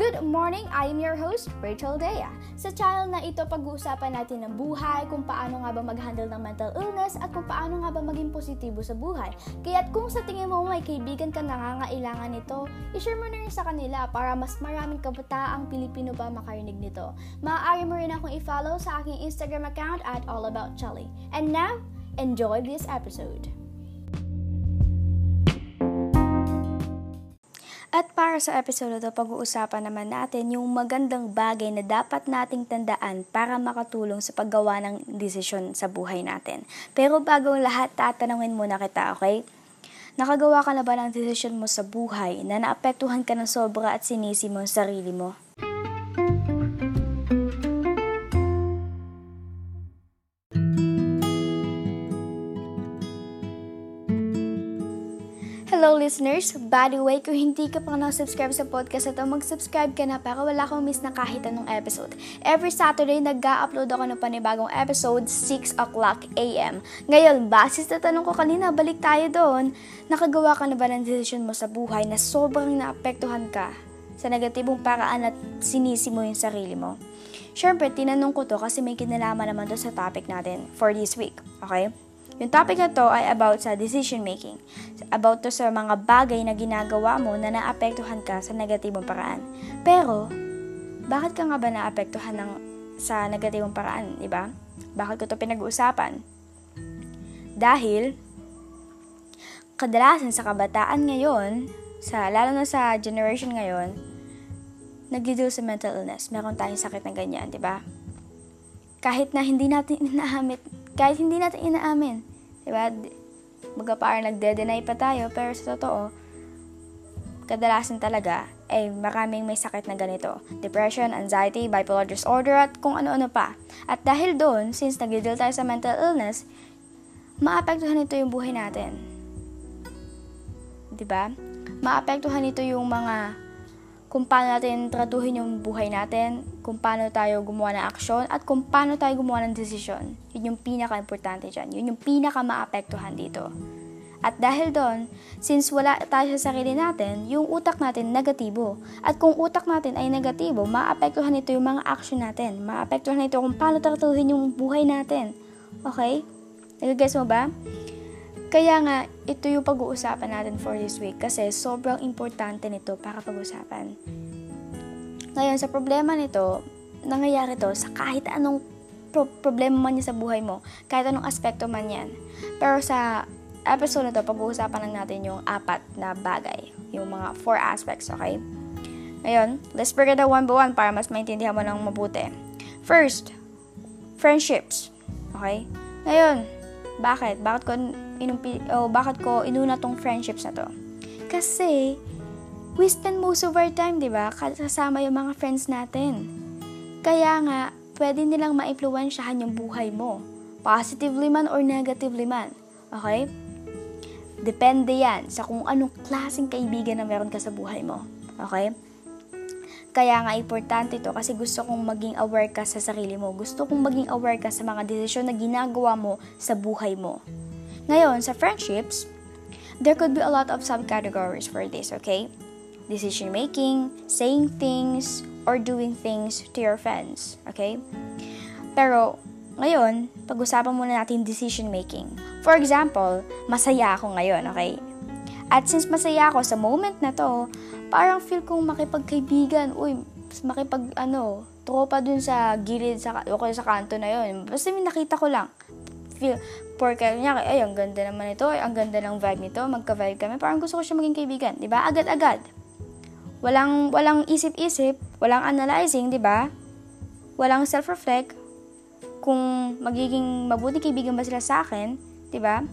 Good morning! I am your host, Rachel Dea. Sa channel na ito, pag-uusapan natin ng buhay, kung paano nga ba mag-handle ng mental illness, at kung paano nga ba maging positibo sa buhay. Kaya't kung sa tingin mo may kaibigan ka nangangailangan nito, ishare mo na rin sa kanila para mas maraming kabataang Pilipino pa makarinig nito. Maaari mo rin akong i-follow sa aking Instagram account at allaboutchelly. And now, enjoy this episode! Para sa episode ito, pag-uusapan naman natin yung magandang bagay na dapat nating tandaan para makatulong sa paggawa ng desisyon sa buhay natin. Pero bago lahat, tatanungin muna kita, okay? Nakagawa ka na ba ng desisyon mo sa buhay na naapektuhan ka ng sobra at sinisi mo ang sarili mo? Listeners! By the way, kung hindi ka pa na-subscribe sa podcast na mag-subscribe ka na para wala kang miss na kahit anong episode. Every Saturday, nag-upload ako ng panibagong episode, 6 o'clock a.m. Ngayon, basis na tanong ko kanina, balik tayo doon. Nakagawa ka na ba ng decision mo sa buhay na sobrang naapektuhan ka sa negatibong paraan at sinisi mo yung sarili mo? Siyempre, tinanong ko to kasi may kinalaman naman to sa topic natin for this week. Okay? Yung topic na to ay about sa decision making. About to sa mga bagay na ginagawa mo na naapektuhan ka sa negatibong paraan. Pero, bakit ka nga ba naapektuhan ng, sa negatibong paraan, di ba? Bakit ko to pinag-uusapan? Dahil, kadalasan sa kabataan ngayon, sa, lalo na sa generation ngayon, nagdidil sa mental illness. Meron tayong sakit na ganyan, di ba? Kahit na hindi natin inaamit, kahit hindi natin inaamin, Diba? Baga parang nagde-deny pa tayo, pero sa totoo, kadalasan talaga ay maraming may sakit na ganito. Depression, anxiety, bipolar disorder, at kung ano-ano pa. At dahil doon, since nag-deal tayo sa mental illness, maapektuhan ito yung buhay natin. 'Di ba? Maapektuhan ito yung mga kung paano natin tratuhin yung buhay natin, kung paano tayo gumawa ng aksyon, at kung paano tayo gumawa ng desisyon. Yun yung pinaka-importante dyan. Yun yung pinaka-maapektuhan dito. At dahil doon, since wala tayo sa sarili natin, yung utak natin negatibo. At kung utak natin ay negatibo, maapektuhan ito yung mga action natin. Maapektuhan ito kung paano tratuhin yung buhay natin. Okay? Nagagets mo ba? Kaya nga, ito yung pag-uusapan natin for this week kasi sobrang importante nito para pag-usapan. Ngayon, sa problema nito, nangyayari to sa kahit anong pro- problema man niya sa buhay mo, kahit anong aspekto man yan. Pero sa episode na to, pag-uusapan lang natin yung apat na bagay, yung mga four aspects, okay? Ngayon, let's break it down one by one para mas maintindihan mo ng mabuti. First, friendships. Okay? Ngayon, bakit? Bakit ko inumpi, oh, bakit ko inuna tong friendships na to? Kasi we spend most of our time, 'di ba? Kasama yung mga friends natin. Kaya nga, pwede nilang maimpluwensyahan yung buhay mo. Positively man or negatively man. Okay? Depende yan sa kung anong klaseng kaibigan na meron ka sa buhay mo. Okay? Kaya nga importante ito kasi gusto kong maging aware ka sa sarili mo. Gusto kong maging aware ka sa mga desisyon na ginagawa mo sa buhay mo. Ngayon, sa friendships, there could be a lot of subcategories for this, okay? Decision making, saying things, or doing things to your friends, okay? Pero, ngayon, pag-usapan muna natin decision making. For example, masaya ako ngayon, okay? At since masaya ako sa moment na to, parang feel kong makipagkaibigan, uy, makipag, ano, tropa dun sa gilid, sa, o sa kanto na yon Basta may nakita ko lang. Feel, porque niya, ay, ang ganda naman ito, ay, ang ganda ng vibe nito, magka-vibe kami. Parang gusto ko siya maging kaibigan, di ba? Agad-agad. Walang, walang isip-isip, walang analyzing, di ba? Walang self-reflect, kung magiging mabuti kaibigan ba sila sa akin, di ba?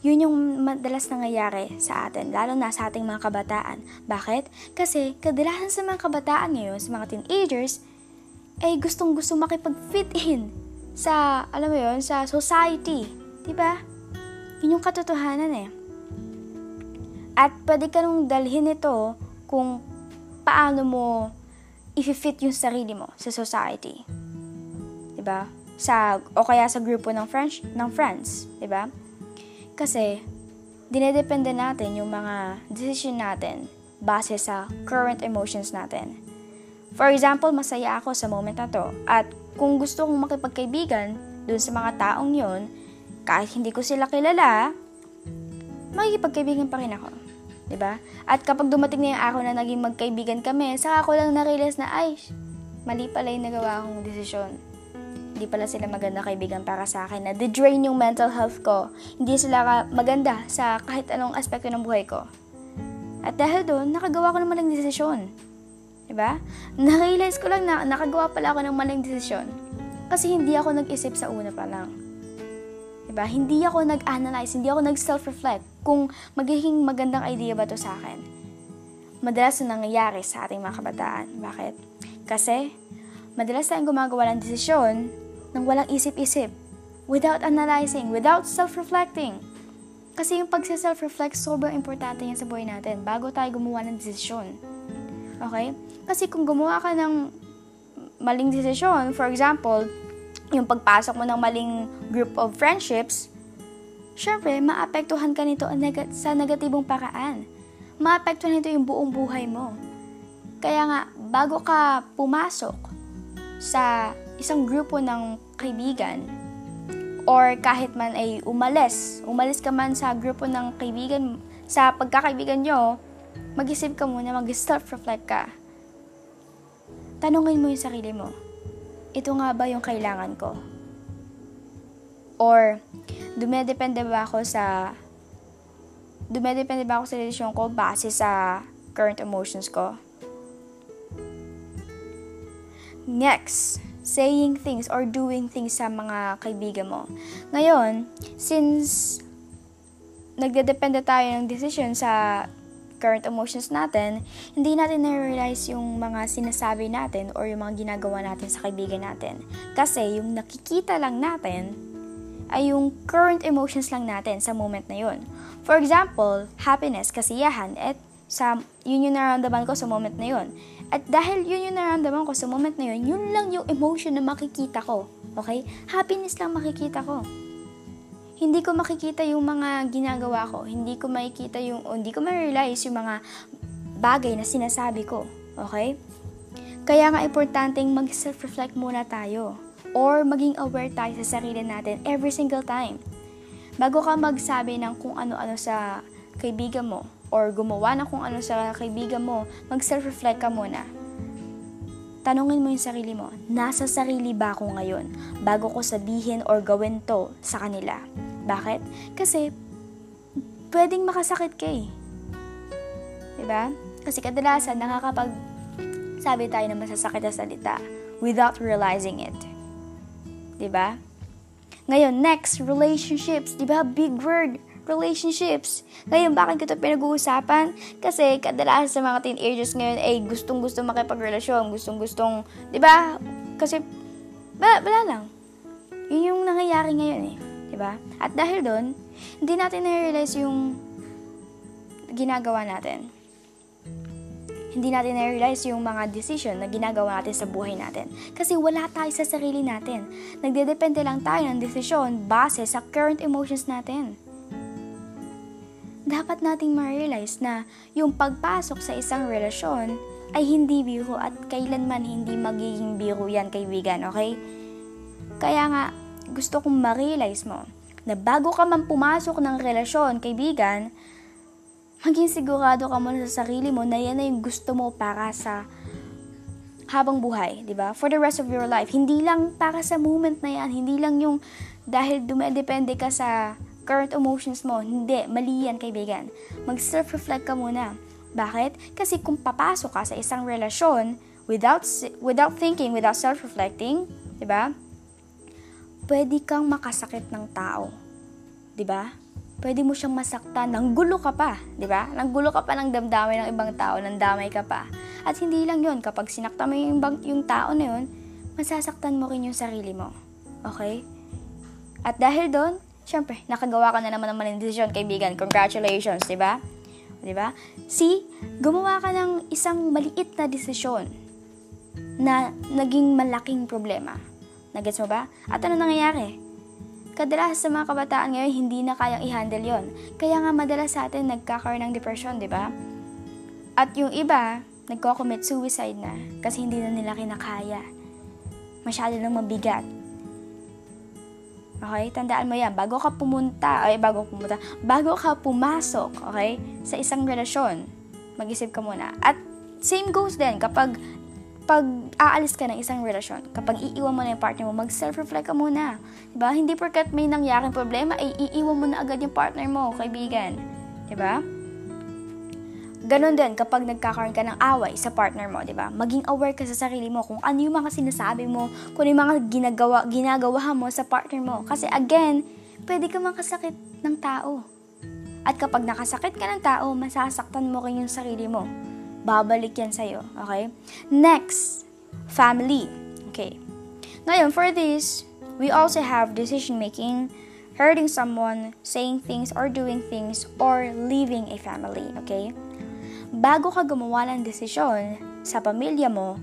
Yun yung madalas nangyayari sa atin, lalo na sa ating mga kabataan. Bakit? Kasi kadalasan sa mga kabataan ngayon, sa mga teenagers, ay gustong gusto makipag-fit in sa, alam mo yun, sa society. Diba? Yun yung katotohanan eh. At pwede ka nung dalhin ito kung paano mo i-fit yung sarili mo sa society. Diba? Sa, o kaya sa grupo ng friends, ng friends. Diba? Kasi, dinedepende natin yung mga decision natin base sa current emotions natin. For example, masaya ako sa moment na to at kung gusto kong makipagkaibigan dun sa mga taong yon, kahit hindi ko sila kilala, makikipagkaibigan pa rin ako. ba? Diba? At kapag dumating na yung araw na naging magkaibigan kami, saka ko lang na-realize na, ay, mali pala yung nagawa kong desisyon. Hindi pala sila maganda kaibigan para sa akin na de-drain yung mental health ko. Hindi sila maganda sa kahit anong aspekto ng buhay ko. At dahil doon, nakagawa ko ng maling desisyon. Diba? Na-realize ko lang na nakagawa pala ako ng maling desisyon. Kasi hindi ako nag-isip sa una pa lang. Diba? Hindi ako nag-analyze, hindi ako nag-self-reflect kung magiging magandang idea ba to sa akin. Madalas na nangyayari sa ating mga kabataan. Bakit? Kasi, madalas tayong gumagawa ng desisyon nang walang isip-isip, without analyzing, without self-reflecting. Kasi yung pag-self-reflect, sobrang importante yan sa buhay natin bago tayo gumawa ng desisyon. Okay? Kasi kung gumawa ka ng maling desisyon, for example, yung pagpasok mo ng maling group of friendships, syempre, maapektuhan ka nito sa negatibong paraan. Maapektuhan nito yung buong buhay mo. Kaya nga, bago ka pumasok sa isang grupo ng kaibigan, or kahit man ay umalis, umalis ka man sa grupo ng kaibigan, sa pagkakaibigan nyo, mag-isip ka muna, mag-self-reflect ka tanungin mo yung sarili mo, ito nga ba yung kailangan ko? Or, dumedepende ba ako sa dumedepende ba ako sa desisyon ko base sa current emotions ko? Next, saying things or doing things sa mga kaibigan mo. Ngayon, since nagdedepende tayo ng decision sa current emotions natin, hindi natin na-realize yung mga sinasabi natin or yung mga ginagawa natin sa kaibigan natin. Kasi yung nakikita lang natin ay yung current emotions lang natin sa moment na yun. For example, happiness, kasiyahan, at sa, yun yung nararamdaman ko sa moment na yun. At dahil yun yung nararamdaman ko sa moment na yun, yun lang yung emotion na makikita ko. Okay? Happiness lang makikita ko hindi ko makikita yung mga ginagawa ko. Hindi ko makikita yung, o hindi ko ma-realize yung mga bagay na sinasabi ko. Okay? Kaya nga importanteng mag-self-reflect muna tayo. Or maging aware tayo sa sarili natin every single time. Bago ka magsabi ng kung ano-ano sa kaibigan mo, or gumawa ng kung ano sa kaibigan mo, mag-self-reflect ka muna. Tanungin mo yung sarili mo, nasa sarili ba ako ngayon bago ko sabihin or gawin to sa kanila? Bakit? Kasi, pwedeng makasakit ka eh. Diba? Kasi kadalasan, nakakapag sabi tayo ng masasakit na salita without realizing it. Diba? Ngayon, next, relationships. Diba? Big word. Relationships. Ngayon, bakit ko ito pinag-uusapan? Kasi kadalasan sa mga teenagers ngayon ay gustong-gustong makipagrelasyon. Gustong-gustong, di ba? Kasi, ba, wala lang. Yun yung nangyayari ngayon eh. 'di ba? At dahil doon, hindi natin na-realize yung ginagawa natin. Hindi natin na-realize yung mga decision na ginagawa natin sa buhay natin. Kasi wala tayo sa sarili natin. Nagdedepende lang tayo ng desisyon base sa current emotions natin. Dapat nating ma-realize na yung pagpasok sa isang relasyon ay hindi biro at kailanman hindi magiging biro yan, kaibigan, okay? Kaya nga, gusto kong ma-realize mo na bago ka man pumasok ng relasyon, kaibigan, maging sigurado ka muna sa sarili mo na yan na yung gusto mo para sa habang buhay, di ba? For the rest of your life. Hindi lang para sa moment na yan. Hindi lang yung dahil dumedepende ka sa current emotions mo. Hindi, mali yan, kaibigan. Mag-self-reflect ka muna. Bakit? Kasi kung papasok ka sa isang relasyon without without thinking, without self-reflecting, di ba? pwede kang makasakit ng tao. 'Di ba? Pwede mo siyang masaktan, nang gulo ka pa, 'di ba? Nang gulo ka pa ng damdamin ng ibang tao, nang damay ka pa. At hindi lang 'yon, kapag sinaktan mo yung, ibang, yung tao na 'yon, masasaktan mo rin yung sarili mo. Okay? At dahil doon, syempre, nakagawa ka na naman ng maling desisyon, kaibigan. Congratulations, 'di ba? 'Di ba? See, gumawa ka ng isang maliit na desisyon na naging malaking problema. Nagets mo ba? At ano nangyayari? Kadalas sa mga kabataan ngayon, hindi na kayang i-handle yon. Kaya nga madalas sa atin nagkakaroon ng depression, di ba? At yung iba, nagko-commit suicide na kasi hindi na nila kinakaya. Masyado nang mabigat. Okay? Tandaan mo yan. Bago ka pumunta, ay bago pumunta, bago ka pumasok, okay, sa isang relasyon, mag-isip ka muna. At same goes din kapag pag aalis ka ng isang relasyon, kapag iiwan mo na yung partner mo, mag-self-reflect ka muna. Diba? Hindi porkat may nangyaring problema, ay iiwan mo na agad yung partner mo, kaibigan. Diba? Ganon din kapag nagkakaroon ka ng away sa partner mo, di ba? Maging aware ka sa sarili mo kung ano yung mga sinasabi mo, kung ano yung mga ginagawa, ginagawa mo sa partner mo. Kasi again, pwede ka makasakit ng tao. At kapag nakasakit ka ng tao, masasaktan mo rin yung sarili mo babalik yan sa'yo. Okay? Next, family. Okay. Ngayon, for this, we also have decision making, hurting someone, saying things or doing things, or leaving a family. Okay? Bago ka gumawa ng desisyon sa pamilya mo,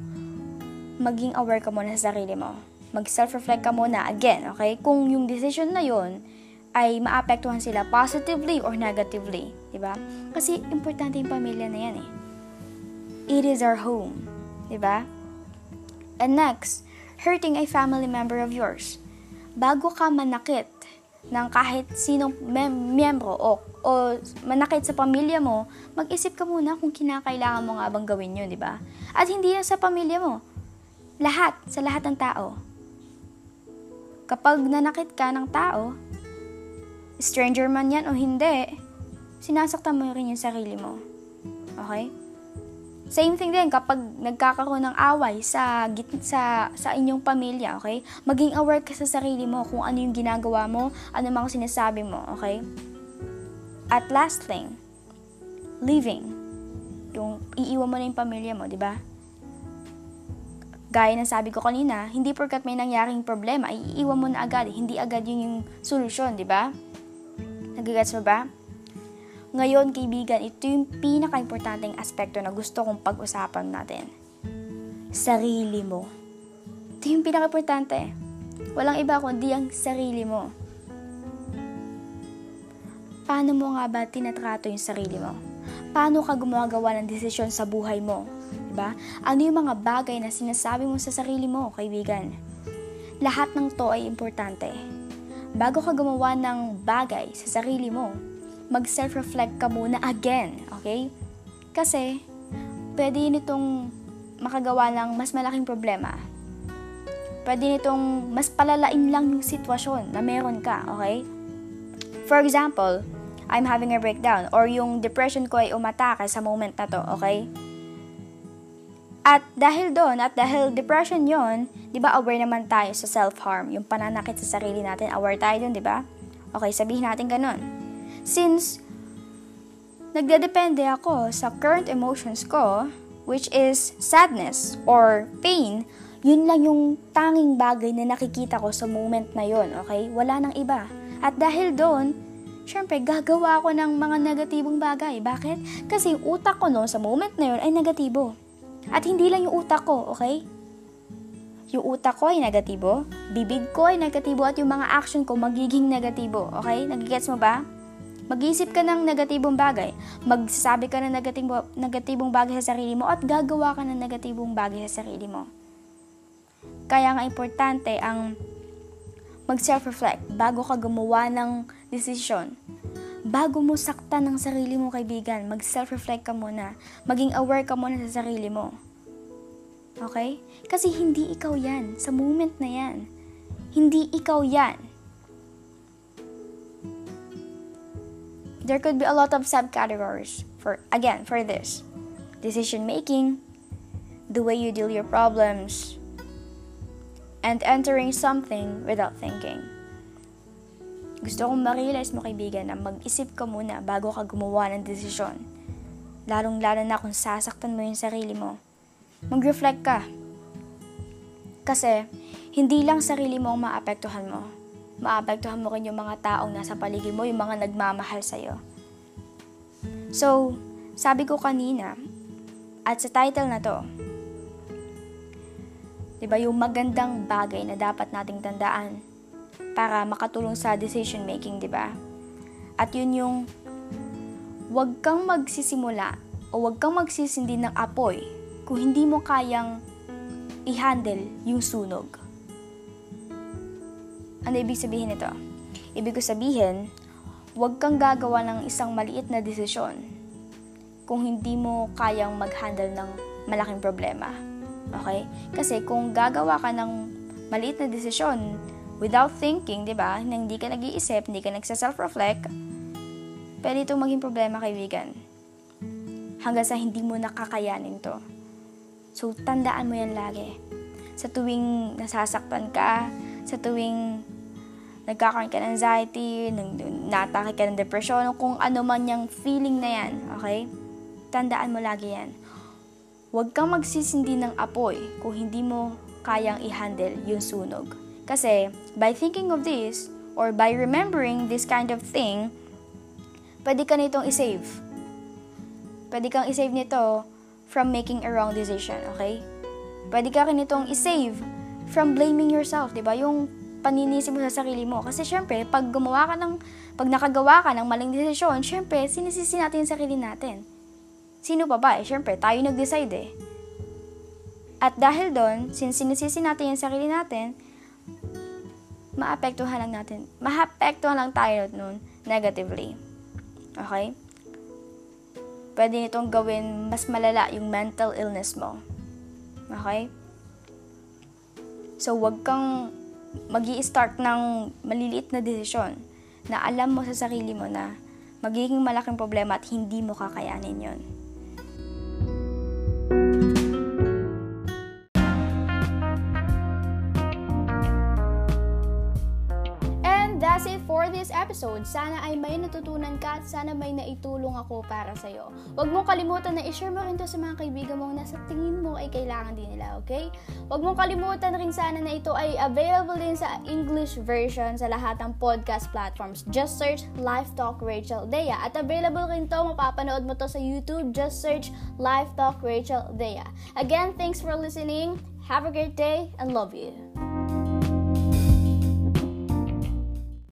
maging aware ka muna sa sarili mo. Mag-self-reflect ka muna again, okay? Kung yung decision na yon ay maapektuhan sila positively or negatively, di ba? Kasi importante yung pamilya na yan eh. It is our home. Diba? And next, hurting a family member of yours. Bago ka manakit ng kahit sinong mem- miyembro o, o manakit sa pamilya mo, mag-isip ka muna kung kinakailangan mo nga bang gawin yun, di ba? At hindi yan sa pamilya mo. Lahat, sa lahat ng tao. Kapag nanakit ka ng tao, stranger man yan o hindi, sinasaktan mo rin yung sarili mo. Okay? Same thing din kapag nagkakaroon ng away sa sa sa inyong pamilya, okay? Maging aware ka sa sarili mo kung ano yung ginagawa mo, ano mga sinasabi mo, okay? At last thing, leaving. Yung iiwan mo na yung pamilya mo, di ba? Gaya ng sabi ko kanina, hindi porkat may nangyaring problema, iiwan mo na agad. Hindi agad yun yung solusyon, di ba? Nagigets mo ba? Ngayon, kaibigan, ito yung pinaka-importanting aspekto na gusto kong pag-usapan natin. Sarili mo. Ito yung pinaka-importante. Walang iba kundi ang sarili mo. Paano mo nga ba tinatrato yung sarili mo? Paano ka gumagawa ng desisyon sa buhay mo? Diba? Ano yung mga bagay na sinasabi mo sa sarili mo, kaibigan? Lahat ng to ay importante. Bago ka gumawa ng bagay sa sarili mo, mag-self-reflect ka muna again, okay? Kasi, pwede nitong makagawa ng mas malaking problema. Pwede nitong mas palalain lang yung sitwasyon na meron ka, okay? For example, I'm having a breakdown or yung depression ko ay umatake sa moment na to, okay? At dahil doon, at dahil depression yon, di ba aware naman tayo sa self-harm, yung pananakit sa sarili natin, aware tayo dun, di ba? Okay, sabihin natin ganun. Since nagdedepende ako sa current emotions ko, which is sadness or pain, yun lang yung tanging bagay na nakikita ko sa moment na yon, okay? Wala nang iba. At dahil doon, syempre, gagawa ako ng mga negatibong bagay. Bakit? Kasi yung utak ko no, sa moment na yun ay negatibo. At hindi lang yung utak ko, okay? Yung utak ko ay negatibo, bibig ko ay negatibo, at yung mga action ko magiging negatibo, okay? Nagigets mo ba? Mag-isip ka ng negatibong bagay. Magsasabi ka ng negatibong, negatibong bagay sa sarili mo at gagawa ka ng negatibong bagay sa sarili mo. Kaya nga importante ang mag-self-reflect bago ka gumawa ng desisyon. Bago mo saktan ng sarili mo, kaibigan, mag-self-reflect ka muna. Maging aware ka muna sa sarili mo. Okay? Kasi hindi ikaw yan. Sa moment na yan. Hindi ikaw yan. There could be a lot of subcategories for again for this. Decision making the way you deal your problems and entering something without thinking. Gusto kong ma-realize mo kaibigan na mag-isip ka muna bago ka gumawa ng desisyon. Lalong lalo na kung sasaktan mo yung sarili mo. Mag-reflect ka. Kasi hindi lang sarili mo ang maapektuhan mo maapektuhan mo rin yung mga taong nasa paligid mo, yung mga nagmamahal sa'yo. So, sabi ko kanina, at sa title na to, di ba yung magandang bagay na dapat nating tandaan para makatulong sa decision making, di ba? At yun yung, wag kang magsisimula o huwag kang magsisindi ng apoy kung hindi mo kayang i-handle yung sunog. Ano ibig sabihin nito? Ibig ko sabihin, huwag kang gagawa ng isang maliit na desisyon kung hindi mo kayang mag-handle ng malaking problema. Okay? Kasi kung gagawa ka ng maliit na desisyon without thinking, di ba, na hindi ka nag-iisip, hindi ka nagsa-self-reflect, pwede itong maging problema, kaibigan. Hanggang sa hindi mo nakakayanin to. So, tandaan mo yan lagi. Sa tuwing nasasaktan ka, sa tuwing nagkakaroon ka ng anxiety, natake ka ng depression, kung ano man yung feeling na yan, okay? Tandaan mo lagi yan Huwag kang magsisindi ng apoy kung hindi mo kayang i-handle yung sunog. Kasi by thinking of this or by remembering this kind of thing, pwede ka nitong isave. Pwede kang isave nito from making a wrong decision, okay? Pwede ka rin itong isave from blaming yourself, di ba? Yung paninisi mo sa sarili mo. Kasi syempre, pag gumawa ka ng, pag nakagawa ka ng maling desisyon, syempre, sinisisi natin yung sarili natin. Sino pa ba? Eh, syempre, tayo nag-decide eh. At dahil doon, since sinisisi natin yung sarili natin, maapektuhan lang natin, maapektuhan lang tayo nun negatively. Okay? Pwede nitong gawin mas malala yung mental illness mo. Okay? So, wag kang mag start ng maliliit na desisyon na alam mo sa sarili mo na magiging malaking problema at hindi mo kakayanin yon. For this episode. Sana ay may natutunan ka at sana may naitulong ako para sa'yo. Huwag mong kalimutan na i-share mo rin to sa mga kaibigan mong nasa tingin mo ay kailangan din nila, okay? Huwag mong kalimutan rin sana na ito ay available din sa English version sa lahat ng podcast platforms. Just search Life Talk Rachel Dea. At available rin to, mapapanood mo to sa YouTube. Just search Life Talk Rachel Dea. Again, thanks for listening. Have a great day and love you.